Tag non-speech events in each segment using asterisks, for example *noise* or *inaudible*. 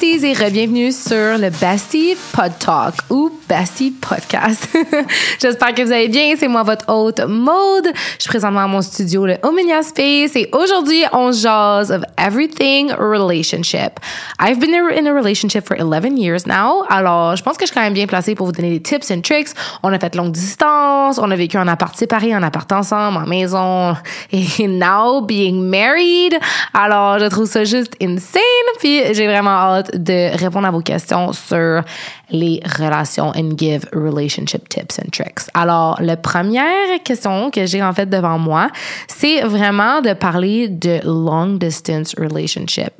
Besties et bienvenue sur le Bestie Pod Talk ou Bestie Podcast. *laughs* J'espère que vous allez bien. C'est moi votre hôte Maude. Je suis présentement à mon studio le Omnia Space et aujourd'hui on jase of everything relationship. I've been in a relationship for 11 years now. Alors, je pense que je suis quand même bien placée pour vous donner des tips and tricks. On a fait longue distance, on a vécu en appart séparé, en appart ensemble, en maison *laughs* et now being married. Alors, je trouve ça juste insane puis j'ai vraiment hâte de répondre à vos questions sur les relations and give relationship tips and tricks. Alors, la première question que j'ai en fait devant moi, c'est vraiment de parler de long distance relationship.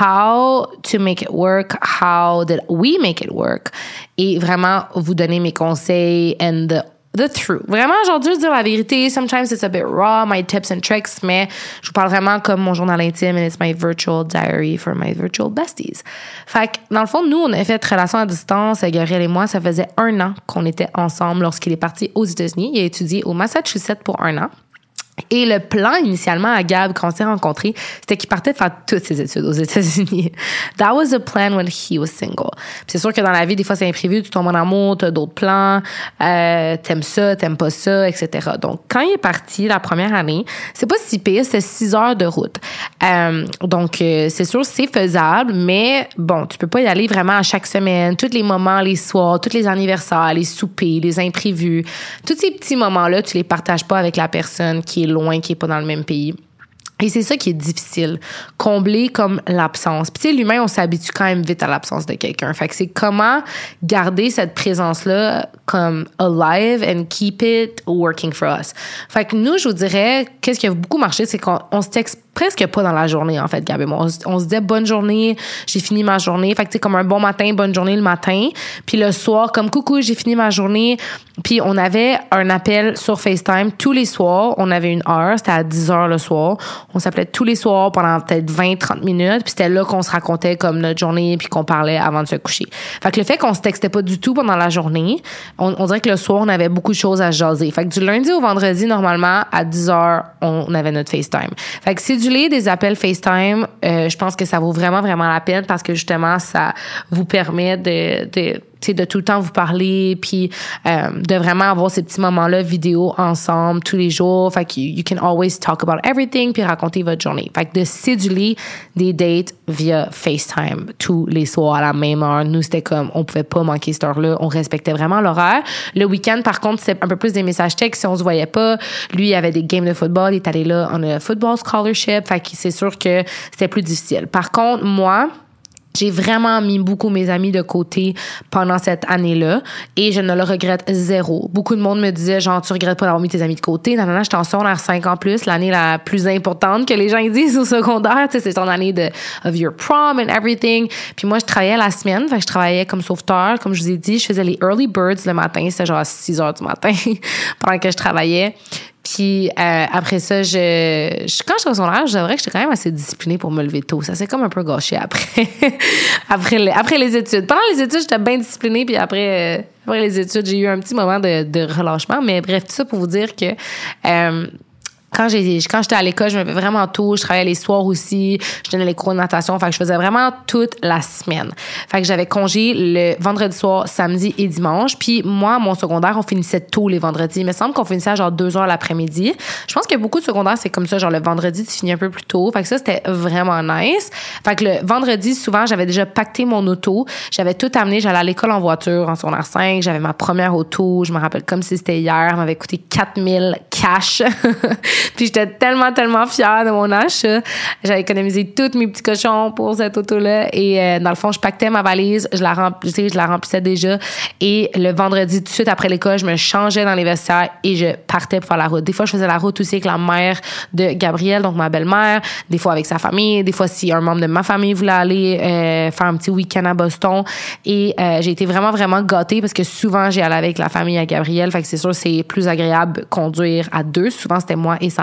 How to make it work, how did we make it work? Et vraiment vous donner mes conseils and the the truth. Vraiment, genre, juste dire la vérité. Sometimes it's a bit raw, my tips and tricks, mais je vous parle vraiment comme mon journal intime and it's my virtual diary for my virtual besties. Fait que, dans le fond, nous, on a fait relation à distance, Gabriel et moi, ça faisait un an qu'on était ensemble lorsqu'il est parti aux États-Unis. Il a étudié au Massachusetts pour un an. Et le plan initialement à Gab, quand on s'est rencontrés, c'était qu'il partait faire toutes ses études aux États-Unis. *laughs* That was the plan when he was single. C'est sûr que dans la vie, des fois, c'est imprévu, tu tombes en amour, t'as d'autres plans, euh, t'aimes ça, t'aimes pas ça, etc. Donc, quand il est parti la première année, c'est pas si pire, c'est six heures de route. Euh, donc, euh, c'est sûr, c'est faisable, mais bon, tu peux pas y aller vraiment à chaque semaine, tous les moments, les soirs, tous les anniversaires, les soupers, les imprévus. Tous ces petits moments-là, tu les partages pas avec la personne qui est loin, qui est pas dans le même pays. Et c'est ça qui est difficile, combler comme l'absence. Puis tu sais, l'humain, on s'habitue quand même vite à l'absence de quelqu'un. Fait que c'est comment garder cette présence-là comme alive and keep it working for us. Fait que nous, je vous dirais, qu'est-ce qui a beaucoup marché, c'est qu'on se texte presque pas dans la journée, en fait, Gab On, on, se disait bonne journée, j'ai fini ma journée. Fait que, tu comme un bon matin, bonne journée le matin. Puis le soir, comme coucou, j'ai fini ma journée. Puis on avait un appel sur FaceTime tous les soirs. On avait une heure, c'était à 10 heures le soir. On s'appelait tous les soirs pendant peut-être 20, 30 minutes. Puis c'était là qu'on se racontait comme notre journée puis qu'on parlait avant de se coucher. Fait que le fait qu'on se textait pas du tout pendant la journée, on, on dirait que le soir, on avait beaucoup de choses à jaser. Fait que du lundi au vendredi, normalement, à 10 heures, on avait notre FaceTime. Fait que céduler des appels FaceTime, euh, je pense que ça vaut vraiment, vraiment la peine parce que justement, ça vous permet de, de de tout le temps vous parler, puis euh, de vraiment avoir ces petits moments-là vidéo ensemble tous les jours. Fait que you, can always talk about everything, puis raconter votre journée. Fait que de céduler des dates via FaceTime tous les soirs à la même heure. Nous, c'était comme, on pouvait pas manquer cette heure-là. On respectait vraiment l'horaire. Le week-end, par contre, c'est un peu plus des messages textes si on se voyait pas. Lui, il avait des games de football. Il est allé là en a football scholarship. Fait que c'est sûr que c'était plus difficile. Par contre, moi, j'ai vraiment mis beaucoup mes amis de côté pendant cette année-là et je ne le regrette zéro. Beaucoup de monde me disait genre tu regrettes pas d'avoir mis tes amis de côté. Non non non, j'étais en secondaire 5 ans plus, l'année la plus importante que les gens disent au secondaire, tu sais c'est ton année de of your prom and everything. Puis moi je travaillais la semaine, fait que je travaillais comme sauveteur, comme je vous ai dit, je faisais les early birds le matin, c'était genre à 6 heures du matin *laughs* pendant que je travaillais. Puis euh, après ça, je, je quand j'étais au secondaire, je dirais que j'étais quand même assez disciplinée pour me lever tôt. Ça s'est comme un peu gâché après *laughs* après les, études. Pendant les études, j'étais bien disciplinée, puis après euh, après les études, j'ai eu un petit moment de, de relâchement. Mais bref, tout ça pour vous dire que euh, quand j'étais à l'école, je me vraiment tôt, je travaillais les soirs aussi, je donnais les cours de natation, fait que je faisais vraiment toute la semaine. Fait que j'avais congé le vendredi soir, samedi et dimanche. Puis moi, mon secondaire, on finissait tôt les vendredis. Il me semble qu'on finissait à genre deux heures l'après-midi. Je pense que beaucoup de secondaires, c'est comme ça, genre le vendredi, tu finis un peu plus tôt. Fait que ça, c'était vraiment nice. Fait que le vendredi, souvent, j'avais déjà pacté mon auto. J'avais tout amené. J'allais à l'école en voiture en secondaire 5. J'avais ma première auto. Je me rappelle comme si c'était hier. Elle m'avait coûté 4000 cash. *laughs* Puis j'étais tellement, tellement fière de mon achat. J'avais économisé tous mes petits cochons pour cette auto-là. Et euh, dans le fond, je pactais ma valise, je la remplissais, je la remplissais déjà. Et le vendredi, tout de suite après l'école, je me changeais dans les vestiaires et je partais pour faire la route. Des fois, je faisais la route aussi avec la mère de Gabrielle, donc ma belle-mère. Des fois avec sa famille. Des fois, si un membre de ma famille voulait aller euh, faire un petit week-end à Boston. Et euh, j'ai été vraiment, vraiment gâtée parce que souvent, j'ai allé avec la famille à Gabrielle. Fait que c'est sûr, c'est plus agréable conduire à deux. Souvent, c'était moi et sa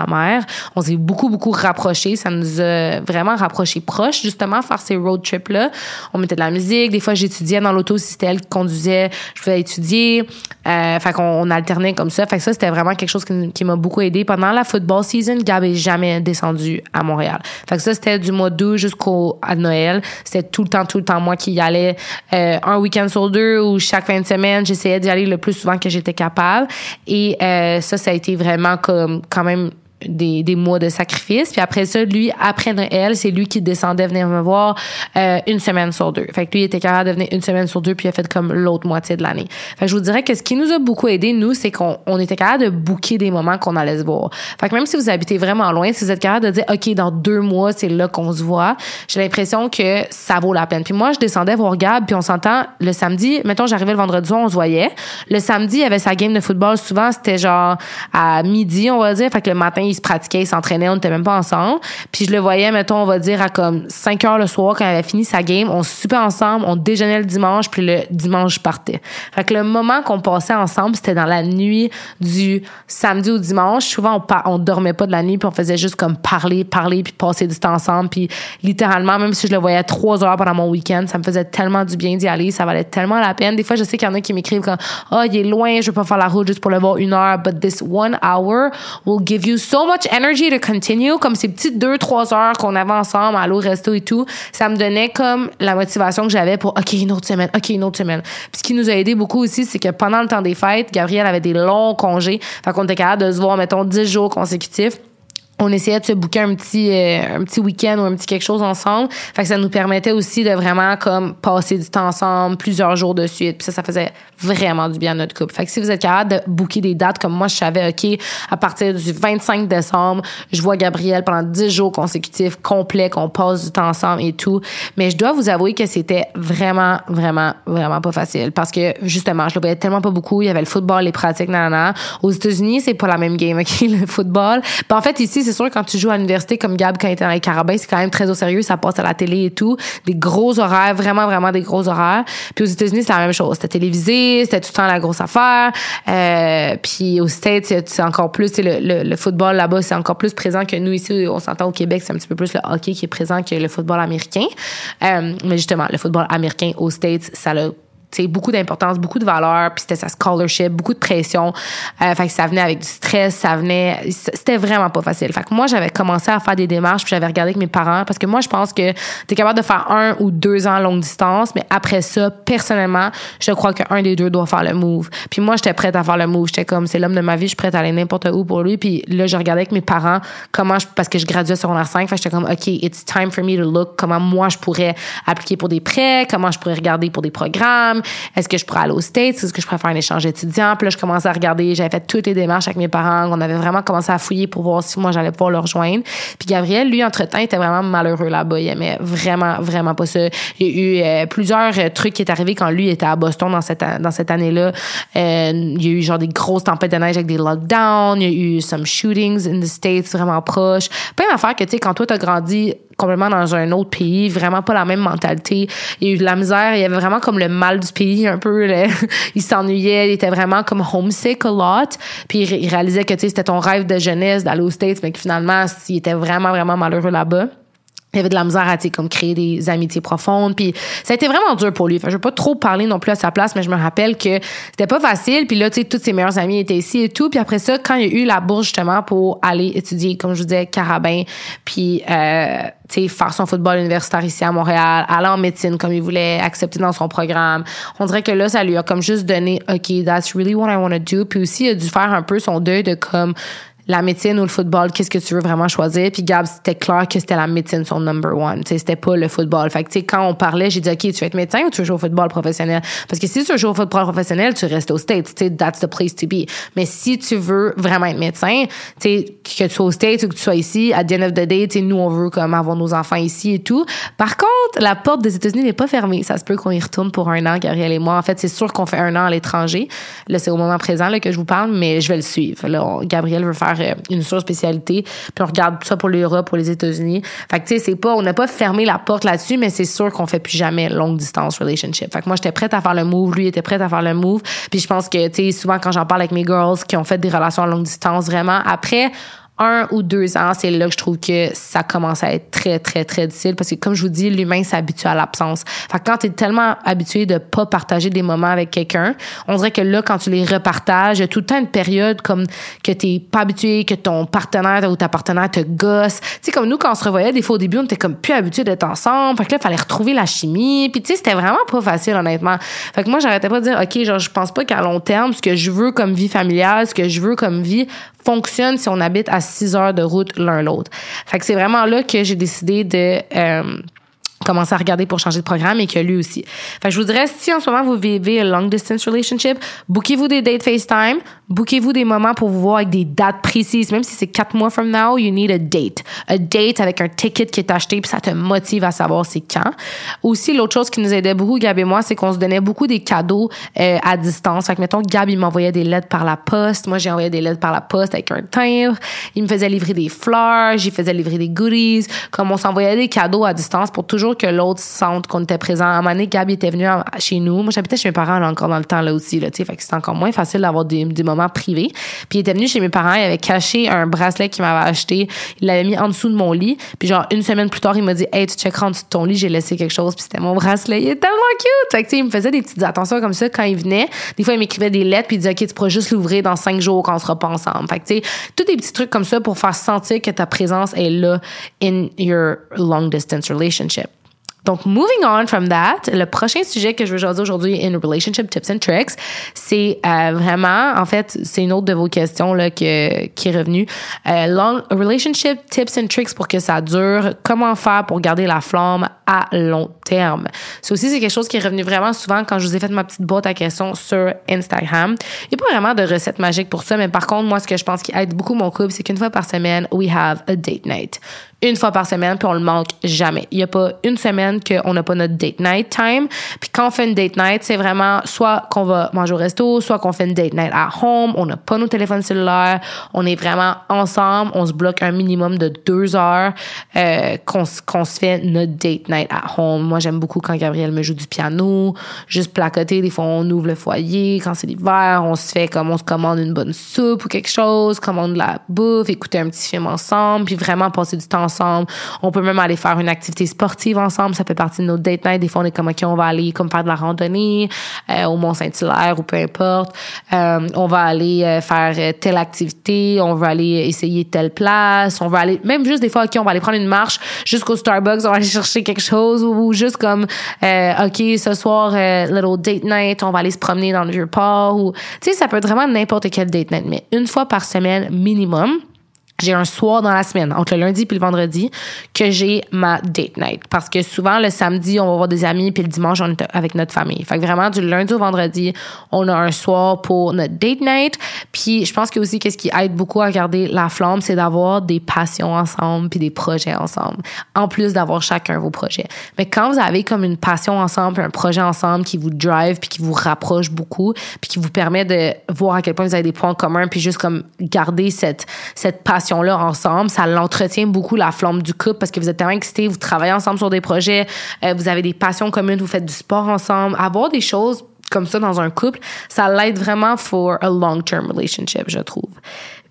On s'est beaucoup, beaucoup rapprochés. Ça nous a vraiment rapprochés proches, justement, faire ces road trips-là. On mettait de la musique. Des fois, j'étudiais dans l'auto si c'était elle qui conduisait. Je pouvais étudier. Euh, fait qu'on on alternait comme ça. Fait que ça, c'était vraiment quelque chose qui, m'a beaucoup aidé. Pendant la football season, Gab est jamais descendu à Montréal. Fait que ça, c'était du mois d'août jusqu'au Noël. C'était tout le temps, tout le temps moi qui y allais euh, un week-end sur deux ou chaque fin de semaine. J'essayais d'y aller le plus souvent que j'étais capable. Et euh, ça, ça a été vraiment comme quand même des, des mois de sacrifice. Puis après ça, lui, après Noël, c'est lui qui descendait venir me voir euh, une semaine sur deux. Fait que lui, il était capable de venir une semaine sur deux, puis il a fait comme l'autre moitié de l'année. Fait que je vous dirais que ce qui nous a beaucoup aidé, nous, c'est qu'on on était capable de booker des moments qu'on allait se voir. Fait que même si vous habitez vraiment loin, si vous êtes capable de dire, OK, dans deux mois, c'est là qu'on se voit, j'ai l'impression que ça vaut la peine. Puis moi, je descendais voir Gab, puis on s'entend le samedi, mettons, j'arrivais le vendredi soir, on se voyait. Le samedi, il y avait sa game de football. Souvent, c'était genre à midi, on va dire. Fait que le matin, il se pratiquait, il s'entraînait, on n'était même pas ensemble. Puis je le voyais, mettons, on va dire, à comme 5 heures le soir, quand il avait fini sa game, on soupait ensemble, on déjeunait le dimanche, puis le dimanche, je partais. Fait que le moment qu'on passait ensemble, c'était dans la nuit du samedi au dimanche. Souvent, on, on dormait pas de la nuit, puis on faisait juste comme parler, parler, puis passer du temps ensemble. Puis littéralement, même si je le voyais trois heures pendant mon week-end, ça me faisait tellement du bien d'y aller, ça valait tellement la peine. Des fois, je sais qu'il y en a qui m'écrivent comme, ah, il est loin, je veux pas faire la route juste pour le voir une heure, but this one hour will give you so much energy to continue. Comme ces petites deux, trois heures qu'on avait ensemble, à l'eau, resto et tout, ça me donnait comme la motivation que j'avais pour, OK, une autre semaine, OK, une autre semaine. Puis ce qui nous a aidé beaucoup aussi, c'est que pendant le temps des fêtes, Gabriel avait des longs congés. Fait qu'on était capable de se voir, mettons, 10 jours consécutifs on essayait de se booker un petit euh, un petit week-end ou un petit quelque chose ensemble. Fait que ça nous permettait aussi de vraiment comme passer du temps ensemble plusieurs jours de suite. Puis ça ça faisait vraiment du bien à notre couple. Fait que si vous êtes capable de booker des dates comme moi je savais ok à partir du 25 décembre je vois Gabriel pendant 10 jours consécutifs complets qu'on passe du temps ensemble et tout. Mais je dois vous avouer que c'était vraiment vraiment vraiment pas facile. Parce que justement je le voyais tellement pas beaucoup. Il y avait le football les pratiques nanana. Aux États-Unis c'est pas la même game ok *laughs* le football. Ben, en fait ici c'est sûr, quand tu joues à l'université comme Gab quand il était dans les Carabins, c'est quand même très au sérieux. Ça passe à la télé et tout. Des gros horaires, vraiment, vraiment des gros horaires. Puis aux États-Unis, c'est la même chose. C'était télévisé, c'était tout le temps la grosse affaire. Euh, puis aux States, c'est encore plus, le, le, le, football là-bas, c'est encore plus présent que nous ici. On s'entend au Québec, c'est un petit peu plus le hockey qui est présent que le football américain. Euh, mais justement, le football américain aux States, ça l'a beaucoup d'importance, beaucoup de valeur, puis c'était sa scholarship, beaucoup de pression. Euh, fait que ça venait avec du stress, ça venait c'était vraiment pas facile. Fait que moi j'avais commencé à faire des démarches, puis j'avais regardé avec mes parents parce que moi je pense que tu es capable de faire un ou deux ans longue distance, mais après ça personnellement, je crois qu'un des deux doit faire le move. Puis moi j'étais prête à faire le move, j'étais comme c'est l'homme de ma vie, je suis prête à aller n'importe où pour lui, puis là je regardais avec mes parents comment je, parce que je graduais secondaire 5, fait j'étais comme OK, it's time for me to look comment moi je pourrais appliquer pour des prêts, comment je pourrais regarder pour des programmes est-ce que je pourrais aller aux States? Est-ce que je pourrais faire un échange étudiant? Puis là, je commençais à regarder. J'avais fait toutes les démarches avec mes parents. On avait vraiment commencé à fouiller pour voir si moi, j'allais pouvoir le rejoindre. Puis Gabriel, lui, entre-temps, était vraiment malheureux là-bas. Il aimait vraiment, vraiment pas ça. Il y a eu euh, plusieurs euh, trucs qui est arrivé quand lui était à Boston dans cette, dans cette année-là. Euh, il y a eu genre des grosses tempêtes de neige avec des lockdowns. Il y a eu some shootings in the States vraiment proches. Plein d'affaires que, tu sais, quand toi, t'as grandi complètement dans un autre pays, vraiment pas la même mentalité. Il y a eu de la misère, il y avait vraiment comme le mal du pays un peu. Là. *laughs* il s'ennuyait, il était vraiment comme homesick a lot. Puis il réalisait que c'était ton rêve de jeunesse d'aller aux States, mais que finalement, il était vraiment, vraiment malheureux là-bas il avait de la misère à comme créer des amitiés profondes. Puis ça a été vraiment dur pour lui. Enfin, je veux pas trop parler non plus à sa place mais je me rappelle que c'était pas facile. Puis là tu sais toutes ses meilleures amies étaient ici et tout. Puis après ça quand il y a eu la bourse justement pour aller étudier comme je vous disais carabin puis euh, tu sais faire son football universitaire ici à Montréal aller en médecine comme il voulait accepter dans son programme. On dirait que là ça lui a comme juste donné ok that's really what I want to do. Puis aussi il a dû faire un peu son deuil de comme la médecine ou le football, qu'est-ce que tu veux vraiment choisir? Puis Gab, c'était clair que c'était la médecine son number one. Tu c'était pas le football. Fait que, tu sais, quand on parlait, j'ai dit, OK, tu veux être médecin ou tu veux jouer au football professionnel? Parce que si tu veux jouer au football professionnel, tu restes aux States. Tu sais, that's the place to be. Mais si tu veux vraiment être médecin, tu sais, que tu sois aux States ou que tu sois ici, à the end of the day, tu sais, nous, on veut comme avoir nos enfants ici et tout. Par contre, la porte des États-Unis n'est pas fermée. Ça se peut qu'on y retourne pour un an, Gabriel et moi. En fait, c'est sûr qu'on fait un an à l'étranger. Là, c'est au moment présent, là, que je vous parle, mais je vais le suivre. Là, Gabriel veut faire euh, une sur-spécialité. Puis on regarde ça pour l'Europe, pour les États-Unis. Fait que, tu sais, c'est pas, on n'a pas fermé la porte là-dessus, mais c'est sûr qu'on fait plus jamais longue distance relationship. Fait que moi, j'étais prête à faire le move, lui était prêt à faire le move. Puis je pense que, tu sais, souvent quand j'en parle avec mes girls qui ont fait des relations à longue distance, vraiment, après, un ou deux ans, c'est là que je trouve que ça commence à être très, très, très difficile parce que, comme je vous dis, l'humain s'habitue à l'absence. Fait que quand t'es tellement habitué de pas partager des moments avec quelqu'un, on dirait que là, quand tu les repartages, tout le temps une période comme que t'es pas habitué, que ton partenaire ou ta partenaire te gosse. Tu sais, comme nous, quand on se revoyait, des fois, au début, on était comme plus habitué d'être ensemble. Fait que là, fallait retrouver la chimie. Puis, tu sais, c'était vraiment pas facile, honnêtement. Fait que moi, j'arrêtais pas de dire, OK, genre, je pense pas qu'à long terme, ce que je veux comme vie familiale, ce que je veux comme vie, fonctionne si on habite à 6 heures de route l'un l'autre. Fait que c'est vraiment là que j'ai décidé de euh, commencer à regarder pour changer de programme et que lui aussi. Fait que je vous dirais, si en ce moment vous vivez un long distance relationship, bookez-vous des dates FaceTime, bookez-vous des moments pour vous voir avec des dates précises. Même si c'est quatre mois from now, you need a date. A date avec un ticket qui est acheté puis ça te motive à savoir c'est quand. Aussi, l'autre chose qui nous aidait beaucoup, Gab et moi, c'est qu'on se donnait beaucoup des cadeaux euh, à distance. Fait que, mettons, Gab, il m'envoyait des lettres par la poste. Moi, j'ai envoyé des lettres par la poste avec un timbre. Il me faisait livrer des fleurs. J'y faisais livrer des goodies. Comme on s'envoyait des cadeaux à distance pour toujours que l'autre sente qu'on était présent. À un moment donné, Gab était venu chez nous. Moi, j'habitais chez mes parents là, encore dans le temps là aussi. Là, fait que c'était encore moins facile d'avoir des, moments privé. Puis il était venu chez mes parents, il avait caché un bracelet qu'il m'avait acheté, il l'avait mis en dessous de mon lit. Puis genre une semaine plus tard, il m'a dit "Hey, tu checkeras en dessous de ton lit, j'ai laissé quelque chose." Puis c'était mon bracelet. Il est tellement cute. Fait que il me faisait des petites attentions comme ça quand il venait. Des fois, il m'écrivait des lettres puis il disait "OK, tu pourras juste l'ouvrir dans cinq jours quand on sera pas ensemble." Fait que tu sais, tous des petits trucs comme ça pour faire sentir que ta présence est là in your long distance relationship. Donc, moving on from that, le prochain sujet que je veux jaser aujourd'hui in relationship tips and tricks, c'est euh, vraiment, en fait, c'est une autre de vos questions là que, qui est revenue. Euh, long relationship tips and tricks pour que ça dure. Comment faire pour garder la flamme à long terme? C'est aussi c'est quelque chose qui est revenu vraiment souvent quand je vous ai fait ma petite boîte à questions sur Instagram. Il n'y a pas vraiment de recette magique pour ça, mais par contre, moi, ce que je pense qui aide beaucoup mon couple, c'est qu'une fois par semaine, we have a date night une fois par semaine, puis on le manque jamais. Il n'y a pas une semaine qu'on n'a pas notre date night time. Puis quand on fait une date night, c'est vraiment soit qu'on va manger au resto, soit qu'on fait une date night at home. On n'a pas nos téléphones cellulaires. On est vraiment ensemble. On se bloque un minimum de deux heures euh, qu'on se fait notre date night at home. Moi, j'aime beaucoup quand Gabriel me joue du piano, juste placoter. Des fois, on ouvre le foyer. Quand c'est l'hiver, on se fait comme on se commande une bonne soupe ou quelque chose, commande de la bouffe, écouter un petit film ensemble, puis vraiment passer du temps On peut même aller faire une activité sportive ensemble. Ça fait partie de notre date night. Des fois, on est comme, OK, on va aller comme faire de la randonnée euh, au Mont-Saint-Hilaire ou peu importe. Euh, on va aller euh, faire telle activité. On va aller essayer telle place. On va aller, même juste des fois, OK, on va aller prendre une marche jusqu'au Starbucks. On va aller *laughs* chercher quelque chose chose ou, juste comme euh, ok ce soir euh, little date night on va aller se promener dans le vieux port ou tu sais ça peut être vraiment n'importe quel date night mais une fois par semaine minimum j'ai un soir dans la semaine, entre le lundi puis le vendredi, que j'ai ma date night. Parce que souvent, le samedi, on va voir des amis, puis le dimanche, on est avec notre famille. Fait que vraiment, du lundi au vendredi, on a un soir pour notre date night. Puis je pense que aussi, qu'est-ce qui aide beaucoup à garder la flamme, c'est d'avoir des passions ensemble, puis des projets ensemble. En plus d'avoir chacun vos projets. Mais quand vous avez comme une passion ensemble, un projet ensemble qui vous drive, puis qui vous rapproche beaucoup, puis qui vous permet de voir à quel point vous avez des points communs, puis juste comme garder cette, cette passion ensemble, ça l'entretient beaucoup la flamme du couple parce que vous êtes tellement excités, vous travaillez ensemble sur des projets, euh, vous avez des passions communes, vous faites du sport ensemble. Avoir des choses comme ça dans un couple, ça l'aide vraiment for a long-term relationship, je trouve.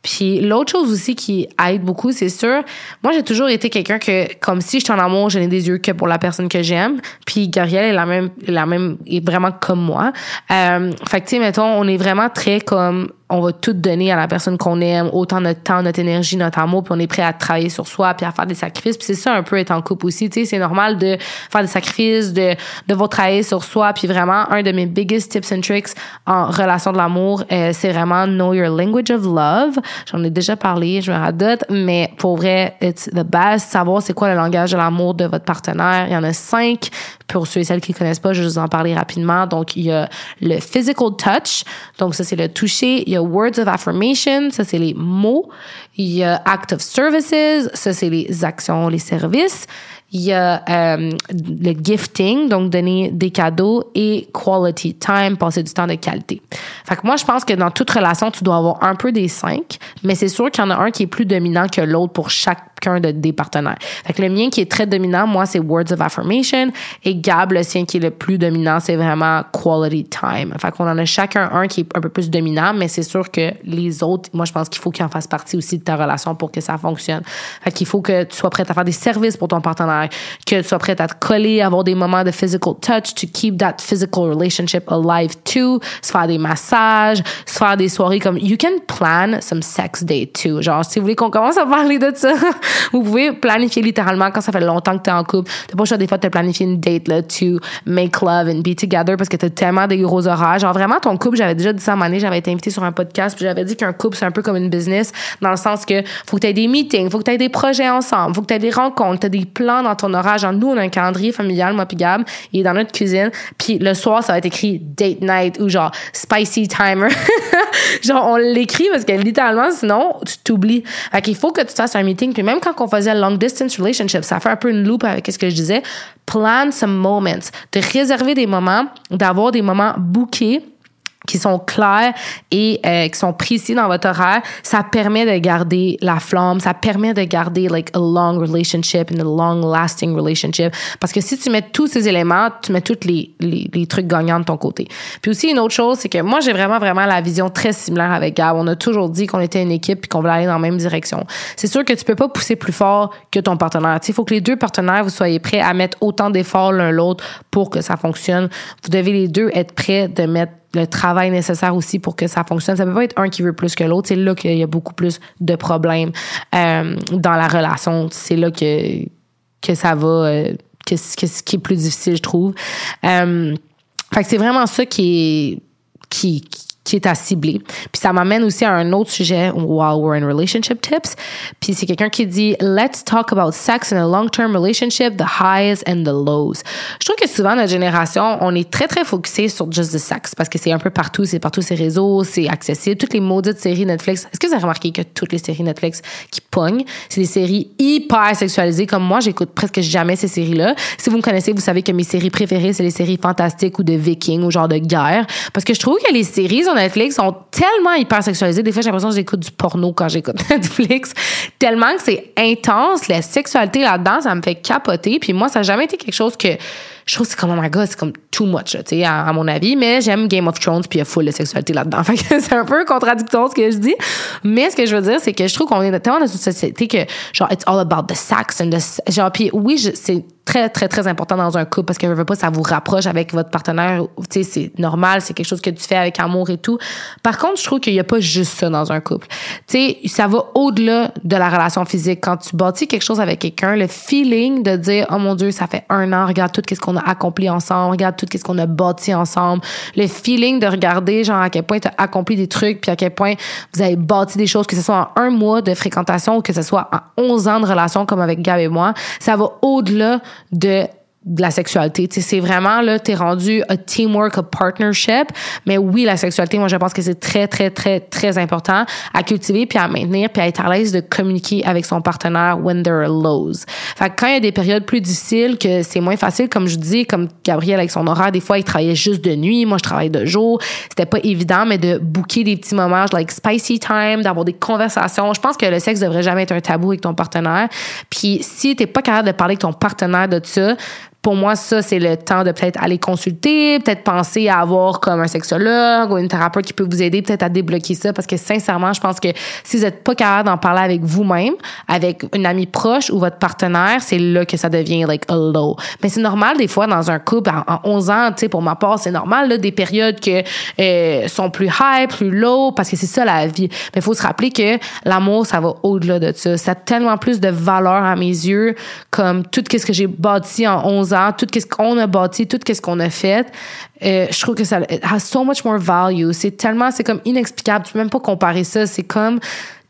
Puis l'autre chose aussi qui aide beaucoup, c'est sûr, moi j'ai toujours été quelqu'un que comme si j'étais en amour, je n'ai des yeux que pour la personne que j'aime. Puis Gabrielle est la même, la même, est vraiment comme moi. Euh, fait que tu sais, mettons, on est vraiment très comme on va tout donner à la personne qu'on aime, autant notre temps, notre énergie, notre amour, puis on est prêt à travailler sur soi, puis à faire des sacrifices. Puis c'est ça un peu être en couple aussi, tu sais, c'est normal de faire des sacrifices, de devoir travailler sur soi. Puis vraiment, un de mes biggest tips and tricks en relation de l'amour, euh, c'est vraiment know your language of love. J'en ai déjà parlé, je me radote, mais pour vrai, it's the best. Savoir c'est quoi le langage de l'amour de votre partenaire. Il y en a cinq. Pour ceux et celles qui connaissent pas, je vais vous en parler rapidement. Donc, il y a le physical touch. Donc, ça, c'est le toucher. Words of affirmation. Ça, c'est les mots. Il y a act of services. Ça, c'est les actions, les services. il y a euh, le gifting, donc donner des cadeaux, et quality time, passer du temps de qualité. Fait que moi, je pense que dans toute relation, tu dois avoir un peu des cinq, mais c'est sûr qu'il y en a un qui est plus dominant que l'autre pour chacun de, des partenaires. Fait que le mien qui est très dominant, moi, c'est words of affirmation, et Gab, le sien qui est le plus dominant, c'est vraiment quality time. Fait qu'on en a chacun un qui est un peu plus dominant, mais c'est sûr que les autres, moi, je pense qu'il faut qu'ils en fassent partie aussi de ta relation pour que ça fonctionne. Fait qu'il faut que tu sois prête à faire des services pour ton partenaire, que tu sois prête à te coller, avoir des moments de physical touch, to keep that physical relationship alive too, se faire des massages, se faire des soirées comme you can plan some sex day too. Genre, si vous voulez qu'on commence à parler de ça, *laughs* vous pouvez planifier littéralement quand ça fait longtemps que t'es en couple. T'as pas le choix des fois de planifier une date là to make love and be together parce que t'as tellement des gros horaires. Genre vraiment ton couple, j'avais déjà dit ça à un j'avais été invitée sur un podcast, puis j'avais dit qu'un couple c'est un peu comme une business dans le sens que faut que tu aies des meetings, faut que tu aies des projets ensemble, faut que tu aies des rencontres, tu as des plans dans ton horaire. Genre nous on a un calendrier familial moi puis Gab, il est dans notre cuisine, puis le soir ça va être écrit date night ou genre spicy timer. *laughs* genre on l'écrit parce que littéralement sinon tu t'oublies. Fait qu'il faut que tu fasses un meeting puis même quand on faisait long distance relationship, ça fait un peu une loupe avec ce que je disais, plan some moments, de réserver des moments, d'avoir des moments bookés qui sont clairs et euh, qui sont précis dans votre horaire, ça permet de garder la flamme, ça permet de garder like a long relationship and a long lasting relationship. Parce que si tu mets tous ces éléments, tu mets tous les, les, les trucs gagnants de ton côté. Puis aussi une autre chose, c'est que moi j'ai vraiment vraiment la vision très similaire avec Gab. On a toujours dit qu'on était une équipe et qu'on voulait aller dans la même direction. C'est sûr que tu peux pas pousser plus fort que ton partenaire. Il faut que les deux partenaires vous soyez prêts à mettre autant d'efforts l'un l'autre pour que ça fonctionne. Vous devez les deux être prêts de mettre le travail nécessaire aussi pour que ça fonctionne. Ça peut pas être un qui veut plus que l'autre. C'est là qu'il y a beaucoup plus de problèmes euh, dans la relation. C'est là que, que ça va, euh, que, que, qui est plus difficile, je trouve. Euh, fait que c'est vraiment ça qui est, qui est à cibler. Puis ça m'amène aussi à un autre sujet while we're in relationship tips. Puis c'est quelqu'un qui dit Let's talk about sex in a long-term relationship, the highs and the lows. Je trouve que souvent notre génération, on est très très focusé sur just the sex parce que c'est un peu partout, c'est partout ces réseaux, c'est accessible. Toutes les maudites séries Netflix. Est-ce que vous avez remarqué que toutes les séries Netflix qui pognent, c'est des séries hyper sexualisées? Comme moi, j'écoute presque jamais ces séries-là. Si vous me connaissez, vous savez que mes séries préférées, c'est les séries fantastiques ou de vikings ou genre de guerre parce que je trouve que les séries Netflix sont tellement hyper sexualisés. Des fois, j'ai l'impression que j'écoute du porno quand j'écoute *laughs* Netflix. Tellement que c'est intense. La sexualité là-dedans, ça me fait capoter. Puis moi, ça n'a jamais été quelque chose que je trouve que c'est comme, oh my god, c'est comme too much, tu sais, à, mon avis. Mais j'aime Game of Thrones, puis il y a full de sexualité là-dedans. *laughs* Fait que c'est un peu contradictoire ce que je dis. Mais ce que je veux dire, c'est que je trouve qu'on est tellement dans une société que, genre, it's all about the sex and the, genre, puis oui, c'est très, très, très important dans un couple parce que je veux pas, ça vous rapproche avec votre partenaire. Tu sais, c'est normal, c'est quelque chose que tu fais avec amour et tout. Par contre, je trouve qu'il y a pas juste ça dans un couple. Tu sais, ça va au-delà de la relation physique. Quand tu bâtis quelque chose avec quelqu'un, le feeling de dire, oh mon Dieu, ça fait un an, regarde tout ce qu'on accompli ensemble, regarde tout ce qu'on a bâti ensemble. Le feeling de regarder, genre, à quel point tu as accompli des trucs, puis à quel point vous avez bâti des choses, que ce soit en un mois de fréquentation ou que ce soit en 11 ans de relation comme avec Gab et moi, ça va au-delà de de la sexualité. C'est vraiment, là, t'es rendu a teamwork, a partnership. Mais oui, la sexualité, moi, je pense que c'est très, très, très, très important à cultiver puis à maintenir puis à être à l'aise de communiquer avec son partenaire when there are lows. Fait que quand il y a des périodes plus difficiles, que c'est moins facile, comme je dis, comme Gabriel avec son horaire, des fois, il travaillait juste de nuit. Moi, je travaille de jour. C'était pas évident, mais de booker des petits moments, like spicy time, d'avoir des conversations. Je pense que le sexe devrait jamais être un tabou avec ton partenaire. Puis si t'es pas capable de parler avec ton partenaire de ça, pour moi, ça, c'est le temps de peut-être aller consulter, peut-être penser à avoir comme un sexologue ou une thérapeute qui peut vous aider peut-être à débloquer ça parce que sincèrement, je pense que si vous n'êtes pas capable d'en parler avec vous-même, avec une amie proche ou votre partenaire, c'est là que ça devient like a low. Mais c'est normal des fois dans un couple, en, 11 ans, tu sais, pour ma part, c'est normal, là, des périodes que euh, sont plus high, plus low parce que c'est ça la vie. Mais il faut se rappeler que l'amour, ça va au-delà de ça. Ça a tellement plus de valeur à mes yeux comme tout ce que j'ai bâti en 11 ans tout ce qu'on a bâti, tout ce qu'on a fait, euh, je trouve que ça has so much more value. C'est tellement, c'est comme inexplicable. Tu peux même pas comparer ça. C'est comme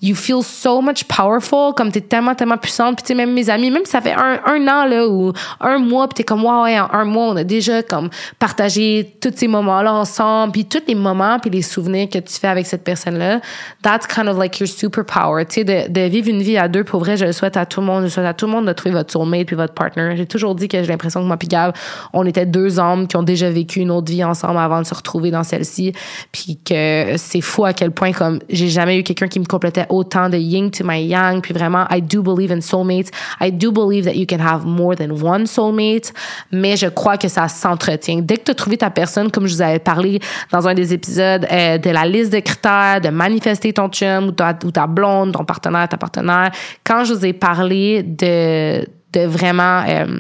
you feel so much powerful, comme t'es tellement, tellement puissante. Puis tu même mes amis, même si ça fait un, un an, là, ou un mois, puis t'es comme, wow, ouais, en un mois, on a déjà, comme, partagé tous ces moments-là ensemble, puis tous les moments, puis les souvenirs que tu fais avec cette personne-là. That's kind of like your superpower, tu sais, de, de vivre une vie à deux. Pour vrai, je le souhaite à tout le monde. Je souhaite à tout le monde de trouver votre soulmate puis votre partner. J'ai toujours dit que j'ai l'impression que moi puis Gab, on était deux hommes qui ont déjà vécu une autre vie ensemble avant de se retrouver dans celle-ci. Puis que c'est fou à quel point, comme, j'ai jamais eu quelqu'un qui me complétait autant de yin to my yang. Puis vraiment, I do believe in soulmates. I do believe that you can have more than one soulmate. Mais je crois que ça s'entretient. Dès que tu as trouvé ta personne, comme je vous avais parlé dans un des épisodes, euh, de la liste de critères, de manifester ton chum ou ta, ou ta blonde, ton partenaire, ta partenaire, quand je vous ai parlé de, de vraiment... Euh,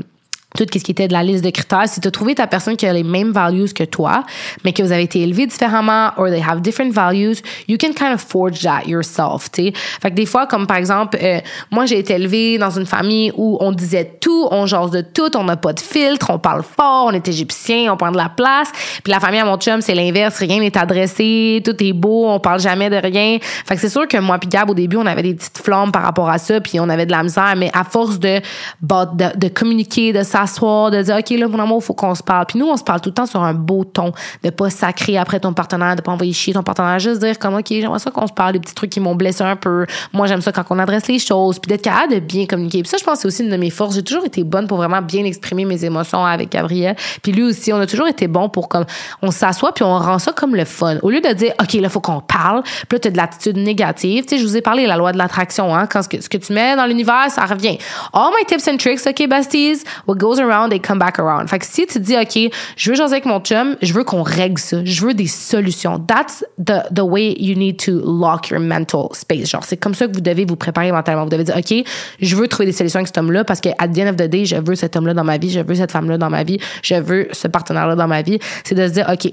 tout ce qui était de la liste de critères. Si tu as ta personne qui a les mêmes values que toi, mais que vous avez été élevé différemment, or they have different values, you can kind of forge that yourself, tu sais. Fait que des fois, comme par exemple, euh, moi, j'ai été élevée dans une famille où on disait tout, on jase de tout, on n'a pas de filtre, on parle fort, on est égyptien, on prend de la place. Puis la famille à mon chum, c'est l'inverse, rien n'est adressé, tout est beau, on parle jamais de rien. Fait que c'est sûr que moi puis Gab, au début, on avait des petites flammes par rapport à ça, puis on avait de la misère, mais à force de, de, de communiquer, de ça de dire, OK, là, mon amour, faut qu'on se parle. Puis nous, on se parle tout le temps sur un beau ton, de pas sacrer après ton partenaire, de pas envoyer chier ton partenaire, juste dire comme, OK, j'aimerais ça qu'on se parle, des petits trucs qui m'ont blessé un peu. Moi, j'aime ça quand on adresse les choses, puis d'être capable de bien communiquer. Puis ça, je pense, c'est aussi une de mes forces. J'ai toujours été bonne pour vraiment bien exprimer mes émotions avec Gabriel. Puis lui aussi, on a toujours été bon pour comme, on s'assoit puis on rend ça comme le fun. Au lieu de dire, OK, là, faut qu'on parle, puis là, t'as de l'attitude négative. Tu sais, je vous ai parlé de la loi de l'attraction, hein. Quand ce que, ce que tu mets dans l'univers, ça revient. All my tips and tricks, OK, besties, goes around, they come back around. Fait que si tu dis, OK, je veux jaser avec mon chum, je veux qu'on règle ça. Je veux des solutions. That's the, the way you need to lock your mental space. Genre, c'est comme ça que vous devez vous préparer mentalement. Vous devez dire, OK, je veux trouver des solutions avec cet homme-là parce at the end of the day, je veux cet homme-là dans ma vie, je veux cette femme-là dans ma vie, je veux ce partenaire-là dans ma vie. C'est de se dire, OK,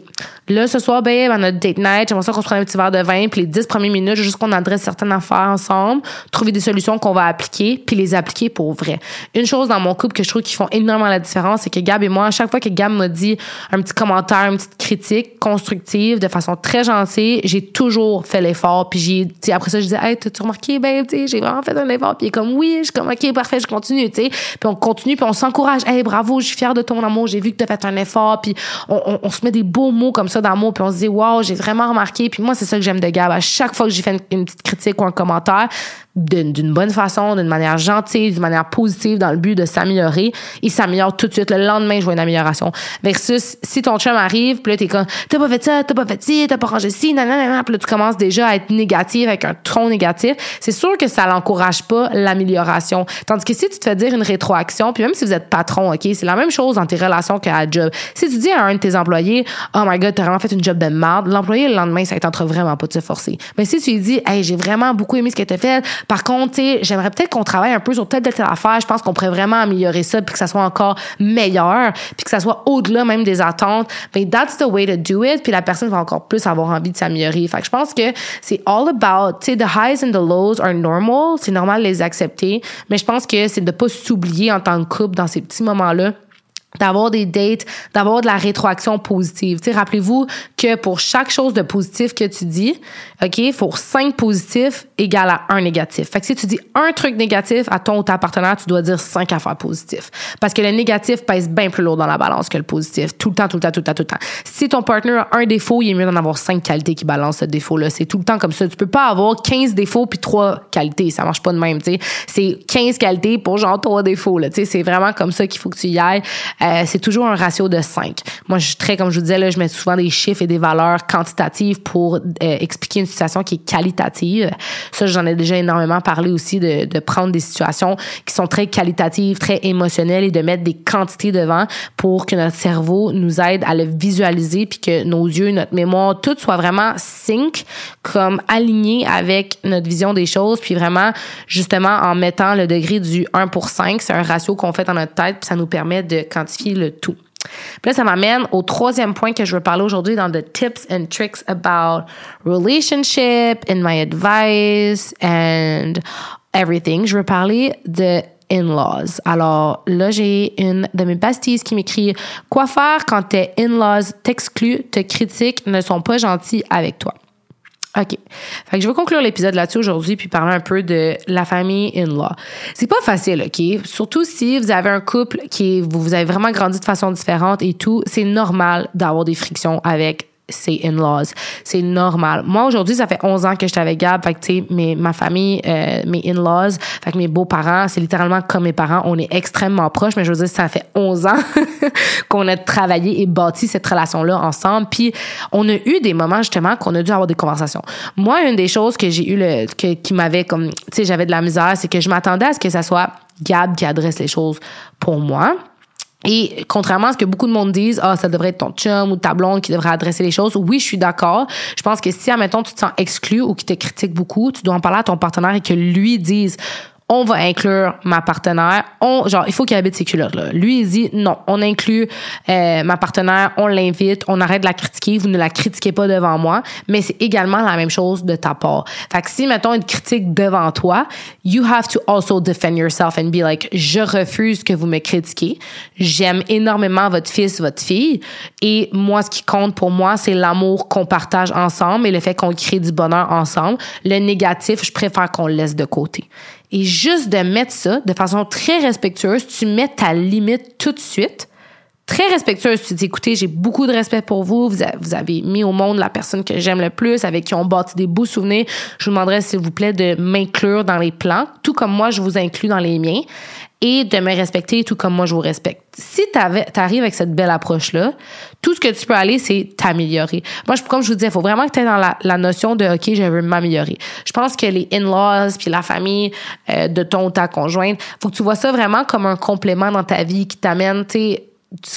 là, ce soir, babe, on a date night, j'aimerais ça qu'on se prenne un petit verre de vin, puis les 10 premières minutes, juste qu'on adresse certaines affaires ensemble, trouver des solutions qu'on va appliquer, puis les appliquer pour vrai. Une chose dans mon couple que je trouve qui font énormément la différence, c'est que Gab et moi, à chaque fois que Gab m'a dit un petit commentaire, une petite critique constructive de façon très gentille, j'ai toujours fait l'effort. Puis j'ai, après ça, je disais, hey, t'as-tu remarqué, babe, tu j'ai vraiment fait un effort. Puis il est comme, oui, je suis comme, ok, parfait, je continue, tu. Puis on continue, puis on s'encourage, hey, bravo, je suis fière de ton amour, j'ai vu que t'as fait un effort. Puis on, on, se met des beaux mots comme ça d'amour, puis on se dit, wow, j'ai vraiment remarqué. Puis moi, c'est ça que j'aime de Gab. À chaque fois que j'ai fait une petite critique ou un commentaire, d'une bonne façon, d'une manière gentille, d'une manière positive dans le but de s'améliorer, il s'améliore tout de suite. Le lendemain, je vois une amélioration. Versus, si ton chum arrive, puis là, t'es comme, t'as pas fait ça, t'as pas fait ci, t'as pas rangé ci, nanana, puis là, tu commences déjà à être négatif avec un tronc négatif. C'est sûr que ça l'encourage pas l'amélioration. Tandis que si tu te fais dire une rétroaction, puis même si vous êtes patron, OK, c'est la même chose dans tes relations qu'à la job. Si tu dis à un de tes employés, oh my god, t'as vraiment fait une job de merde, l'employé, le lendemain, ça t'entre vraiment pas de se forcer. Mais si tu lui dis, hey, j'ai vraiment beaucoup aimé ce que t'as fait, par contre, j'aimerais peut-être qu'on travaille un peu sur telle telle affaire. Je pense qu'on pourrait vraiment améliorer ça puis que ça soit encore meilleur puis que ça soit au-delà même des attentes. Ben that's the way to do it. Puis la personne va encore plus avoir envie de s'améliorer. Fait que je pense que c'est all about, tu sais, the highs and the lows are normal. C'est normal de les accepter. Mais je pense que c'est de pas s'oublier en tant que couple dans ces petits moments-là d'avoir des dates, d'avoir de la rétroaction positive. Tu rappelez-vous que pour chaque chose de positif que tu dis, OK, pour cinq positifs égale à un négatif. Fait que si tu dis un truc négatif à ton ou ta partenaire, tu dois dire cinq affaires positives. Parce que le négatif pèse bien plus lourd dans la balance que le positif. Tout le temps, tout le temps, tout le temps, tout le temps. Si ton partenaire a un défaut, il est mieux d'en avoir cinq qualités qui balancent ce défaut-là. C'est tout le temps comme ça. Tu peux pas avoir 15 défauts puis trois qualités. Ça marche pas de même, tu. C'est 15 qualités pour genre trois défauts, là. Tu c'est vraiment comme ça qu'il faut que tu y ailles. Euh, c'est toujours un ratio de 5. Moi, je suis très, comme je vous disais, là, je mets souvent des chiffres et des valeurs quantitatives pour euh, expliquer une situation qui est qualitative. Ça, j'en ai déjà énormément parlé aussi de, de prendre des situations qui sont très qualitatives, très émotionnelles et de mettre des quantités devant pour que notre cerveau nous aide à le visualiser puis que nos yeux, notre mémoire, tout soit vraiment sync, comme aligné avec notre vision des choses puis vraiment, justement, en mettant le degré du 1 pour 5, c'est un ratio qu'on fait dans notre tête puis ça nous permet de quantifier le tout. Puis là, ça m'amène au troisième point que je veux parler aujourd'hui dans the tips and tricks about relationship and my advice and everything. Je veux parler de in-laws. Alors là, j'ai une de mes besties qui m'écrit Quoi faire quand tes in-laws t'excluent, te critiquent, ne sont pas gentils avec toi? OK. Fait que je vais conclure l'épisode là-dessus aujourd'hui puis parler un peu de la famille in-law. C'est pas facile, OK? Surtout si vous avez un couple qui vous avez vraiment grandi de façon différente et tout, c'est normal d'avoir des frictions avec ses in-laws. C'est normal. Moi, aujourd'hui, ça fait 11 ans que j'étais avec Gab. Fait que, tu sais, ma famille, euh, mes in-laws, fait que mes beaux-parents, c'est littéralement comme mes parents. On est extrêmement proches, mais je veux dire, ça fait 11 ans *laughs* qu'on a travaillé et bâti cette relation-là ensemble. Puis, on a eu des moments, justement, qu'on a dû avoir des conversations. Moi, une des choses que j'ai eu, le, que, qui m'avait comme, tu sais, j'avais de la misère, c'est que je m'attendais à ce que ça soit Gab qui adresse les choses pour moi. Et contrairement à ce que beaucoup de monde disent, ah, ça devrait être ton chum ou ta blonde qui devrait adresser les choses. Oui, je suis d'accord. Je pense que si, admettons, tu te sens exclu ou qui te critique beaucoup, tu dois en parler à ton partenaire et que lui dise, on va inclure ma partenaire. On, genre, il faut qu'il habite ces culottes-là. Lui, il dit, non, on inclut euh, ma partenaire, on l'invite, on arrête de la critiquer, vous ne la critiquez pas devant moi, mais c'est également la même chose de ta part. Fait que si, mettons, une critique devant toi, you have to also defend yourself and be like, je refuse que vous me critiquez. J'aime énormément votre fils, votre fille, et moi, ce qui compte pour moi, c'est l'amour qu'on partage ensemble et le fait qu'on crée du bonheur ensemble. Le négatif, je préfère qu'on le laisse de côté. Et juste de mettre ça de façon très respectueuse, tu mets ta limite tout de suite. Très respectueuse, tu dis, écoutez, j'ai beaucoup de respect pour vous. Vous avez mis au monde la personne que j'aime le plus, avec qui on bâtit des beaux souvenirs. Je vous demanderais, s'il vous plaît, de m'inclure dans les plans, tout comme moi, je vous inclus dans les miens et de me respecter tout comme moi je vous respecte. Si tu arrives avec cette belle approche-là, tout ce que tu peux aller, c'est t'améliorer. Moi, comme je vous disais, il faut vraiment que tu aies dans la, notion de OK, je veux m'améliorer. Je pense que les in-laws puis la famille euh, de ton ou ta conjointe, faut que tu vois ça vraiment comme un complément dans ta vie qui t'amène, tu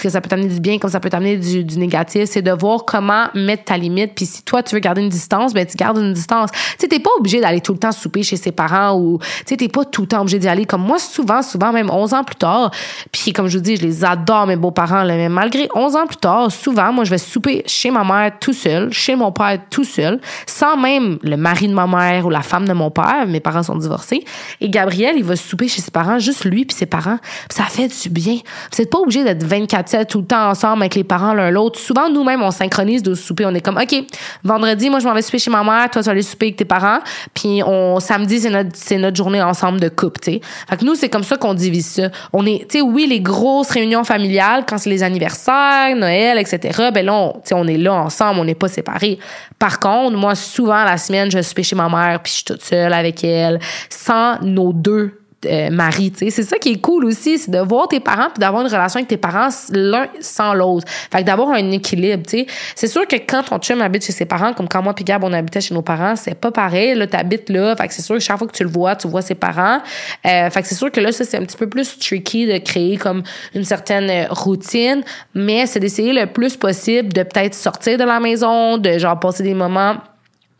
que ça peut t'amener du bien comme ça peut t'amener du, négatif, c'est de voir comment mettre ta limite. Puis si toi, tu veux garder une distance, ben tu gardes une distance. Tu sais, t'es pas obligé d'aller tout le temps souper chez ses parents ou, tu sais, t'es pas tout le temps obligé d'y aller. Comme moi, souvent, souvent, même 11 ans plus tard, puis comme je vous dis, je les adore, mes beaux-parents, mais malgré 11 ans plus tard, souvent, moi, je vais souper chez ma mère tout seul, chez mon père tout seul, sans même le mari de ma mère ou la femme de mon père. Mes parents sont divorcés. Et Gabriel, il va souper chez ses parents, juste lui puis ses parents. ça fait du bien. Vous êtes pas obligé d'être 24 tout le temps ensemble avec les parents l'un l'autre. Souvent, nous-mêmes, on synchronise de souper. On est comme, OK, vendredi, moi, je m'en vais souper chez ma mère, toi, tu vas aller souper avec tes parents. Puis, on, samedi, c'est notre, c'est notre journée ensemble de couple, tu. Fait que nous, c'est comme ça qu'on divise ça. On est, tu sais, oui, les grosses réunions familiales, quand c'est les anniversaires, Noël, etc., ben là, on, on est là ensemble, on n'est pas séparés. Par contre, moi, souvent, la semaine, je vais souper chez ma mère, puis je suis toute seule avec elle, sans nos deux euh, tu sais. C'est ça qui est cool aussi, c'est de voir tes parents puis d'avoir une relation avec tes parents l'un sans l'autre. Fait que d'avoir un équilibre, tu sais. C'est sûr que quand ton chum habite chez ses parents, comme quand moi puis Gab, on habitait chez nos parents, c'est pas pareil. Là, t'habites là. Fait que c'est sûr que chaque fois que tu le vois, tu vois ses parents. Euh, fait que c'est sûr que là, ça, c'est un petit peu plus tricky de créer comme une certaine euh, routine, mais c'est d'essayer le plus possible de peut-être sortir de la maison, de genre passer des moments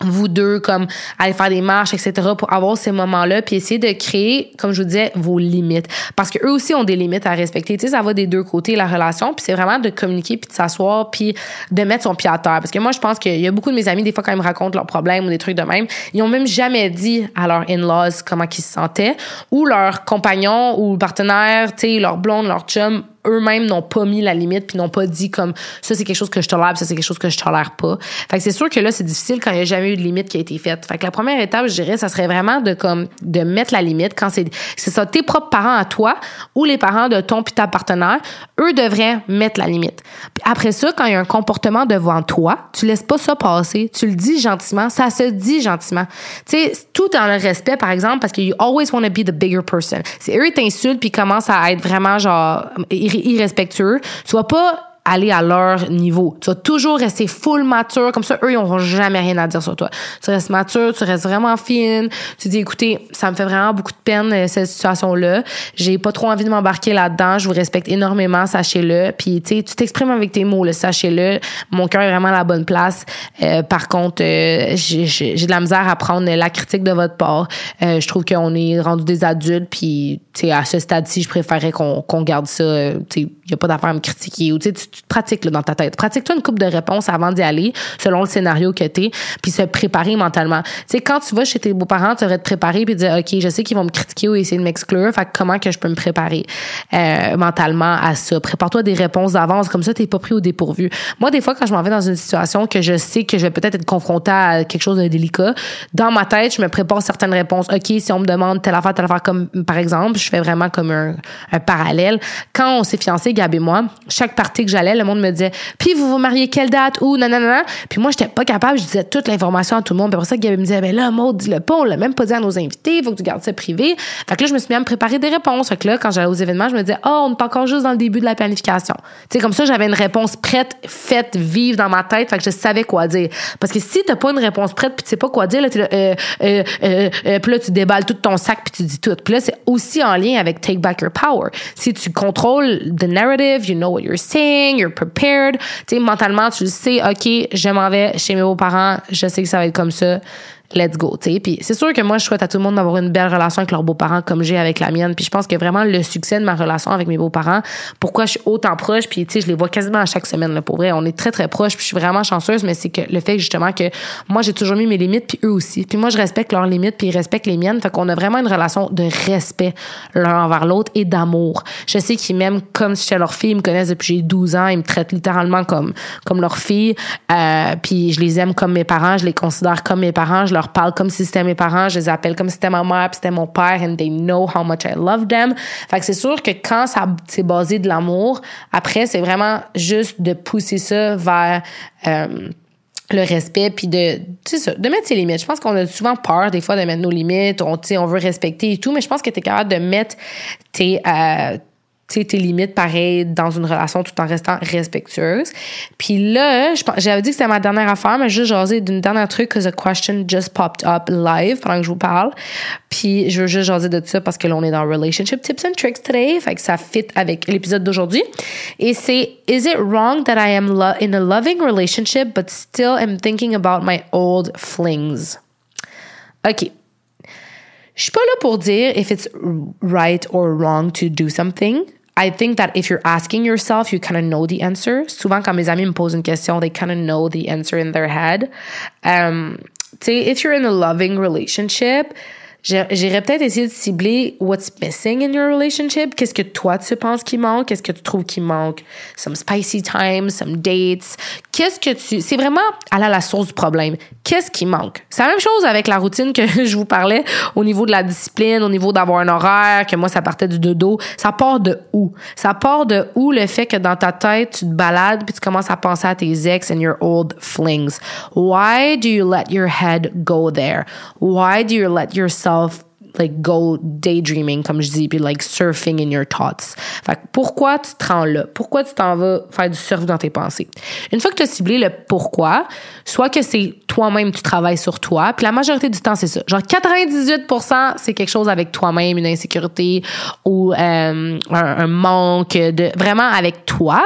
vous deux, comme aller faire des marches, etc., pour avoir ces moments-là, puis essayer de créer, comme je vous disais, vos limites. Parce que eux aussi ont des limites à respecter. Tu sais, ça va des deux côtés, la relation, puis c'est vraiment de communiquer, puis de s'asseoir, puis de mettre son pied à terre. Parce que moi, je pense qu'il y a beaucoup de mes amis, des fois, quand ils me racontent leurs problèmes ou des trucs de même, ils ont même jamais dit à leurs in-laws comment ils se sentaient, ou leur compagnon ou partenaire, tu sais, leur blonde, leur chum, eux-mêmes n'ont pas mis la limite puis n'ont pas dit comme ça c'est quelque chose que je tolère puis ça c'est quelque chose que je tolère pas. Fait que c'est sûr que là c'est difficile quand il n'y a jamais eu de limite qui a été faite. Fait que la première étape, je dirais, ça serait vraiment de comme de mettre la limite quand c'est c'est ça tes propres parents à toi ou les parents de ton puis ta partenaire, eux devraient mettre la limite. Puis après ça, quand il y a un comportement devant toi, tu laisses pas ça passer, tu le dis gentiment, ça se dit gentiment. Tu sais, tout en le respect par exemple parce que you always want to be the bigger person. C'est eux ils t'insultent puis commencent à être vraiment genre irrespectueux. Tu vas pas aller à leur niveau. Tu vas toujours rester full mature, comme ça, eux, ils n'auront jamais rien à dire sur toi. Tu restes mature, tu restes vraiment fine. Tu dis, écoutez, ça me fait vraiment beaucoup de peine, euh, cette situation-là. J'ai pas trop envie de m'embarquer là-dedans. Je vous respecte énormément, sachez-le. Puis, tu sais, tu t'exprimes avec tes mots, sachez-le. Mon cœur est vraiment à la bonne place. Euh, par contre, euh, j'ai de la misère à prendre la critique de votre part. je trouve qu'on est rendu des adultes, puis, tu sais, à ce stade-ci, je préférerais qu'on garde ça. tu sais, il n'y a pas d'affaire à me critiquer. Tu te pratiques là, dans ta tête. Pratique-toi une coupe de réponses avant d'y aller, selon le scénario que t'es, puis se préparer mentalement. Tu sais, quand tu vas chez tes beaux-parents, tu devrais te préparer puis dire, OK, je sais qu'ils vont me critiquer ou essayer de m'exclure, fait comment que je peux me préparer euh, mentalement à ça? Prépare-toi des réponses d'avance, comme ça, t'es pas pris au dépourvu. Moi, des fois, quand je m'en vais dans une situation que je sais que je vais peut-être être confrontée à quelque chose de délicat, dans ma tête, je me prépare certaines réponses. OK, si on me demande telle affaire, telle affaire, comme par exemple, je fais vraiment comme un, parallèle. Quand on s'est fiancés, Gab et moi, chaque partie que j'allais, le monde me disait, puis vous vous mariez quelle date ou non. Puis moi, j'étais pas capable, je disais toute l'information à tout le monde. Puis pour ça, Gab me disait, ben là, Maud, dis-le pas, on l'a même pas dit à nos invités, faut que tu gardes ça privé. Fait que là, je me suis mis à me préparer des réponses. Fait que là, quand j'allais aux événements, je me disais, oh, on est encore juste dans le début de la planification. Tu sais, comme ça, j'avais une réponse prête, faite, vive dans ma tête. Fait que je savais quoi dire. Parce que si t'as pas une réponse prête puis tu sais pas quoi dire, euh, euh, euh, puis là, tu déballes tout ton sac puis tu dis tout. Puis là, c'est aussi en lien avec Take Back Your Power. Si tu contrôles the narrative, you know what you're saying, you're prepared. Tu sais, mentalement, tu sais, OK, je m'en vais chez mes beaux-parents, je sais que ça va être comme ça let's go, tu sais. Puis c'est sûr que moi, je souhaite à tout le monde d'avoir une belle relation avec leurs beaux-parents comme j'ai avec la mienne. Puis je pense que vraiment le succès de ma relation avec mes beaux-parents, pourquoi je suis autant proche, puis tu sais, je les vois quasiment à chaque semaine, là, pour vrai. On est très, très proches, puis je suis vraiment chanceuse, mais c'est que le fait justement que moi, j'ai toujours mis mes limites, puis eux aussi. Puis moi, je respecte leurs limites, puis ils respectent les miennes. Fait qu'on a vraiment une relation de respect l'un envers l'autre et d'amour. Je sais qu'ils m'aiment comme si j'étais leur fille, ils me connaissent depuis j'ai 12 ans, ils me traitent littéralement comme, comme leur fille. Euh, puis je les aime comme mes parents, je les considère comme mes parents, leur parle comme si c'était mes parents, je les appelle comme si c'était ma mère, puis c'était mon père, and they know how much I love them. Fait que c'est sûr que quand ça c'est basé de l'amour, après c'est vraiment juste de pousser ça vers euh, le respect puis de tu de mettre ses limites. Je pense qu'on a souvent peur des fois de mettre nos limites, on on veut respecter et tout, mais je pense que tu es capable de mettre tes euh, tes limites pareil dans une relation tout en restant respectueuse. Puis là, j'avais dit que c'était ma dernière affaire, mais juste jaser d'une dernière truc que the question just popped up live pendant que je vous parle. Puis je veux juste jaser de ça parce que là, on est dans relationship tips and tricks today. Fait que ça fit avec l'épisode d'aujourd'hui. Et c'est Is it wrong that I am in a loving relationship but still am thinking about my old flings? OK. Je suis pas là pour dire if it's right or wrong to do something. I think that if you're asking yourself, you kind of know the answer. Souvent, quand mes amis me posent une question, they kind of know the answer in their head. Um, if you're in a loving relationship, J'irais peut-être essayer de cibler what's missing in your relationship. Qu'est-ce que toi tu penses qui manque? Qu'est-ce que tu trouves qui manque? Some spicy time, some dates. Qu'est-ce que tu. C'est vraiment aller à la source du problème. Qu'est-ce qui manque? C'est la même chose avec la routine que *laughs* je vous parlais au niveau de la discipline, au niveau d'avoir un horaire, que moi ça partait du dodo. Ça part de où? Ça part de où le fait que dans ta tête, tu te balades puis tu commences à penser à tes ex and your old flings? Why do you let your head go there? Why do you let yourself yourself like go daydreaming comme je dis puis like surfing in your thoughts. Fait pourquoi tu te rends là? Pourquoi tu t'en vas faire du surf dans tes pensées? Une fois que tu as ciblé le pourquoi, soit que c'est toi-même tu travailles sur toi, puis la majorité du temps c'est ça. Genre 98% c'est quelque chose avec toi-même, une insécurité ou euh, un, manque de vraiment avec toi.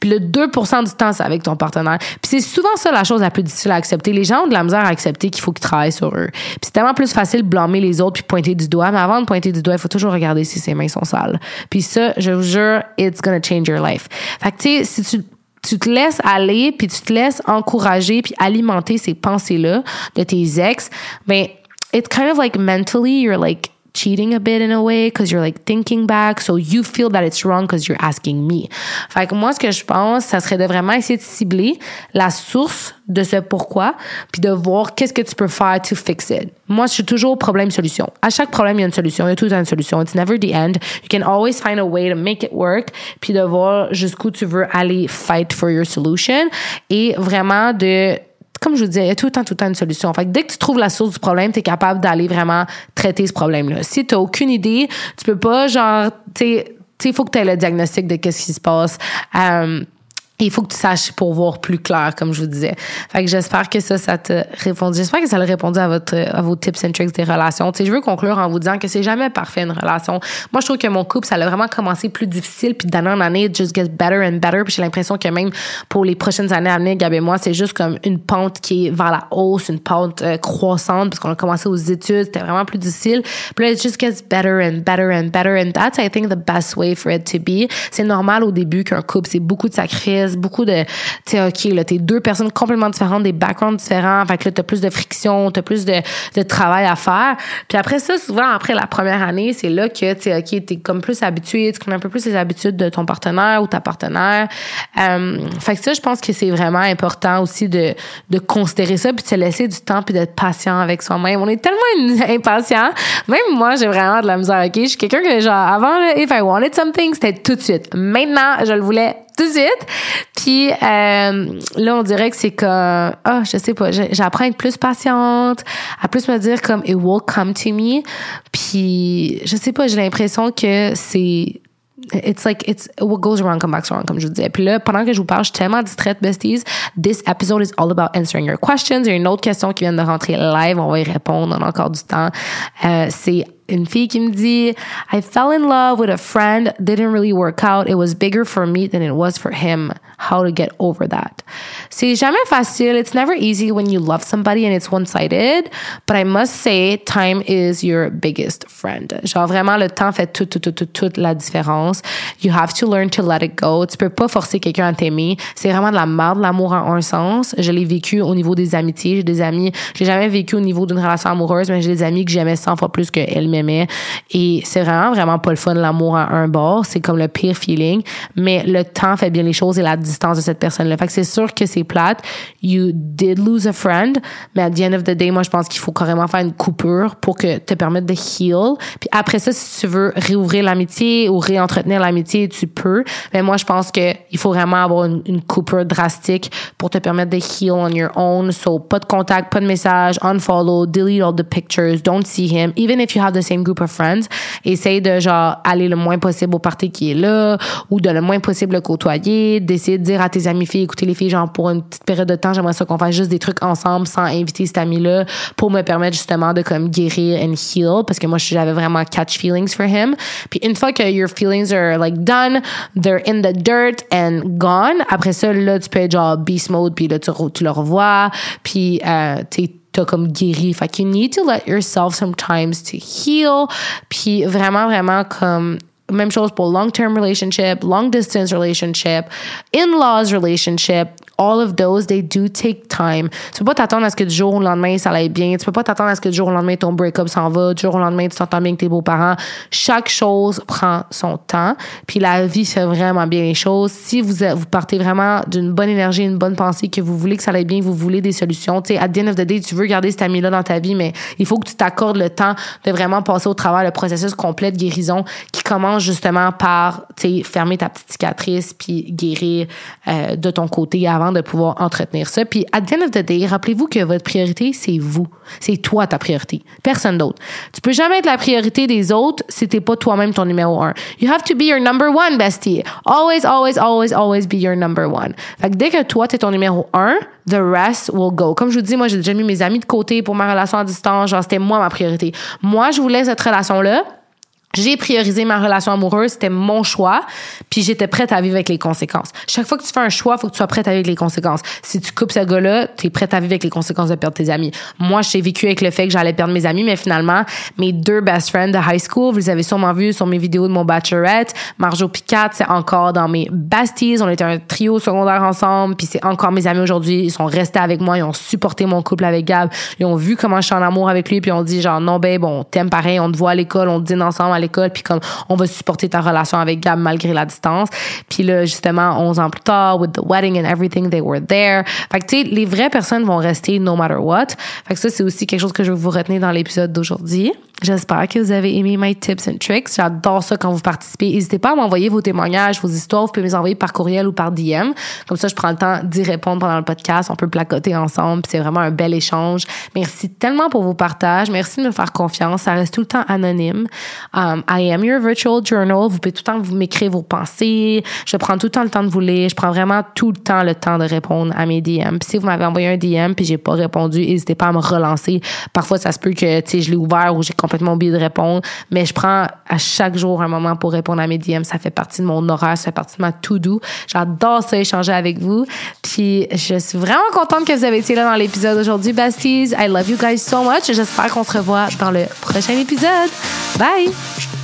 Puis le 2% du temps c'est avec ton partenaire. Puis c'est souvent ça la chose la plus difficile à accepter. Les gens ont de la misère à accepter qu'il faut qu'ils travaillent sur eux. Puis c'est tellement plus facile de blâmer les autres puis pointer du doigt, mais avant de pointer du doigt, il faut toujours regarder si ses mains sont sales. Puis ça, je vous jure, it's gonna change your life. Fait que tu sais, si tu tu te laisses aller puis tu te laisses encourager puis alimenter ces pensées là de tes ex ben it's kind of like mentally you're like cheating a bit in a way because you're like thinking back. So you feel that it's wrong because you're asking me. Fait que moi, ce que je pense, ça serait de vraiment essayer de cibler la source de ce pourquoi puis de voir qu'est-ce que tu peux faire to fix it. Moi, je suis toujours problème-solution. À chaque problème, il y a une solution. Il y a tout le temps une solution. It's never the end. You can always find a way to make it work puis de voir jusqu'où tu veux aller fight for your solution et vraiment de comme je vous disais, il y a tout le temps, tout le temps une solution. Fait dès que tu trouves la source du problème, tu es capable d'aller vraiment traiter ce problème-là. Si tu aucune idée, tu peux pas, genre, tu sais, il faut que tu aies le diagnostic de qu'est-ce qui se passe. Euh, il faut que tu saches pour voir plus clair, comme je vous disais. Fait que j'espère que ça, ça te répond. J'espère que ça a répondu à votre, à vos tips and tricks des relations. Tu je veux conclure en vous disant que c'est jamais parfait une relation. Moi, je trouve que mon couple, ça a vraiment commencé plus difficile, puis d'année en année, it just gets better and better. Puis j'ai l'impression que même pour les prochaines années à venir, Gab et moi, c'est juste comme une pente qui est vers la hausse, une pente euh, croissante, parce qu'on a commencé aux études, c'était vraiment plus difficile. Puis là, it just gets better and better and better. And that's, I think, the best way for it to be. C'est normal au début qu'un couple, c'est beaucoup de sacrifices, beaucoup de, tu sais, OK, là, t'es deux personnes complètement différentes, des backgrounds différents. Fait que là, t'as plus de friction, t'as plus de, de travail à faire. Puis après ça, souvent, après la première année, c'est là que, tu sais, OK, t'es comme plus habitué, tu connais un peu plus les habitudes de ton partenaire ou ta partenaire. Euh, fait que ça, je pense que c'est vraiment important aussi de, de considérer ça puis de se laisser du temps puis d'être patient avec soi-même. On est tellement *laughs* impatient. Même moi, j'ai vraiment de la misère. OK, je suis quelqu'un que, genre, avant, if I wanted something, c'était tout de suite. Maintenant, je le voulais tout de suite. Puis euh, là, on dirait que c'est comme, ah, oh, je sais pas, j'apprends à être plus patiente, à plus me dire comme it will come to me. Puis je sais pas, j'ai l'impression que c'est It's like, it's what goes around comes back around, comme je vous disais. Puis là, pendant que je vous parle, je suis tellement distraite, besties. This episode is all about answering your questions. Il y a une autre question qui vient de rentrer live. On va y répondre. On a encore du temps. Euh, c'est une fille qui me dit I fell in love with a friend, didn't really work out. It was bigger for me than it was for him. How to get over that? C'est jamais facile. It's never easy when you love somebody and it's one-sided. But I must say, time is your biggest friend. Genre vraiment, le temps fait toute, toute, toute, toute la différence. You have to learn to let it go. Tu peux pas forcer quelqu'un à t'aimer. C'est vraiment de la merde, l'amour en un sens. Je l'ai vécu au niveau des amitiés. J'ai des amis, j'ai jamais vécu au niveau d'une relation amoureuse, mais j'ai des amis que j'aimais 100 fois plus qu'elles m'aimaient. Et c'est vraiment, vraiment pas le fun, l'amour à un bord. C'est comme le pire feeling. Mais le temps fait bien les choses et la distance de cette personne-là. Fait que c'est sûr que c'est plate. You did lose a friend. Mais at the end of the day, moi, je pense qu'il faut carrément faire une coupure pour que te permettre de heal. Puis après ça, si tu veux réouvrir l'amitié ou réentretenir l'amitié, tu peux. Mais moi, je pense que il faut vraiment avoir une, une coupure drastique pour te permettre de heal on your own. So, pas de contact, pas de message, unfollow, delete all the pictures, don't see him. Even if you have the same group of friends, essaye de genre aller le moins possible au party qui est là ou de le moins possible le côtoyer, d'essayer de dire à tes amis filles, écoutez les filles, genre pour une petite période de temps, j'aimerais ça qu'on fasse juste des trucs ensemble sans inviter cet ami-là pour me permettre justement de comme guérir and heal parce que moi j'avais vraiment catch feelings for him. Puis une fois que your feelings are like done, they're in the dirt and gone, après ça là tu peux être genre beast mode puis là tu, tu le revois puis euh, tu t'as comme guéri. Fait que you need to let yourself sometimes to heal. Puis vraiment, vraiment comme même chose pour long-term relationship, long-distance relationship, in-laws relationship, all of those, they do take time. Tu peux pas t'attendre à ce que du jour au lendemain, ça aille bien. Tu peux pas t'attendre à ce que du jour au lendemain, ton break-up s'en va. Du jour au lendemain, tu t'entends bien avec tes beaux-parents. Chaque chose prend son temps. Puis la vie fait vraiment bien les choses. Si vous, vous partez vraiment d'une bonne énergie, une bonne pensée, que vous voulez que ça aille bien, vous voulez des solutions. Tu sais, at the end of the day, tu veux garder cet ami-là dans ta vie, mais il faut que tu t'accordes le temps de vraiment passer au travers le processus complet de guérison qui commence justement par, tu sais, fermer ta petite cicatrice puis guérir euh, de ton côté avant de pouvoir entretenir ça. Puis, at the end of the day, rappelez-vous que votre priorité, c'est vous. C'est toi ta priorité. Personne d'autre. Tu peux jamais être la priorité des autres si t'es pas toi-même ton numéro un. You have to be your number one, bestie. Always, always, always, always be your number one. Fait que dès que toi, t'es ton numéro un, the rest will go. Comme je vous dis, moi, j'ai déjà mis mes amis de côté pour ma relation à distance. Genre, c'était moi ma priorité. Moi, je voulais cette relation-là j'ai priorisé ma relation amoureuse, c'était mon choix, puis j'étais prête à vivre avec les conséquences. Chaque fois que tu fais un choix, faut que tu sois prête à vivre avec les conséquences. Si tu coupes ce gars-là, tu es prête à vivre avec les conséquences de perdre tes amis. Moi, j'ai vécu avec le fait que j'allais perdre mes amis, mais finalement, mes deux best friends de high school, vous les avez sûrement vus sur mes vidéos de mon bachelorette, Marjo Picat, c'est encore dans mes besties, on était un trio secondaire ensemble, puis c'est encore mes amis aujourd'hui, ils sont restés avec moi, ils ont supporté mon couple avec Gab, ils ont vu comment je suis en amour avec lui, puis on dit genre non ben bon, t'aimes pareil, on te voit à l'école, on dîne ensemble l'école, puis comme on va supporter ta relation avec Gab malgré la distance. Puis là, justement, 11 ans plus tard, with the wedding and everything, they were there. Fait que, tu sais, les vraies personnes vont rester no matter what. Fait que ça, c'est aussi quelque chose que je veux vous retenir dans l'épisode d'aujourd'hui. J'espère que vous avez aimé my tips and tricks. J'adore ça quand vous participez. N'hésitez pas à m'envoyer vos témoignages, vos histoires. Vous pouvez me les envoyer par courriel ou par DM. Comme ça, je prends le temps d'y répondre pendant le podcast. On peut placoter ensemble. C'est vraiment un bel échange. Merci tellement pour vos partages. Merci de me faire confiance. Ça reste tout le temps anonyme. Um, I am your virtual journal. Vous pouvez tout le temps m'écrire vos pensées. Je prends tout le temps le temps de vous lire. Je prends vraiment tout le temps le temps de répondre à mes DM. Si vous m'avez envoyé un DM puis j'ai pas répondu, n'hésitez pas à me relancer. Parfois, ça se peut que, tu sais, je l'ai ouvert ou j'ai complètement oublié de répondre, mais je prends à chaque jour un moment pour répondre à mes DM. Ça fait partie de mon horaire, ça fait partie de ma to-do. J'adore ça, échanger avec vous. Puis je suis vraiment contente que vous avez été là dans l'épisode aujourd'hui, Basties. I love you guys so much. J'espère qu'on se revoit dans le prochain épisode. Bye!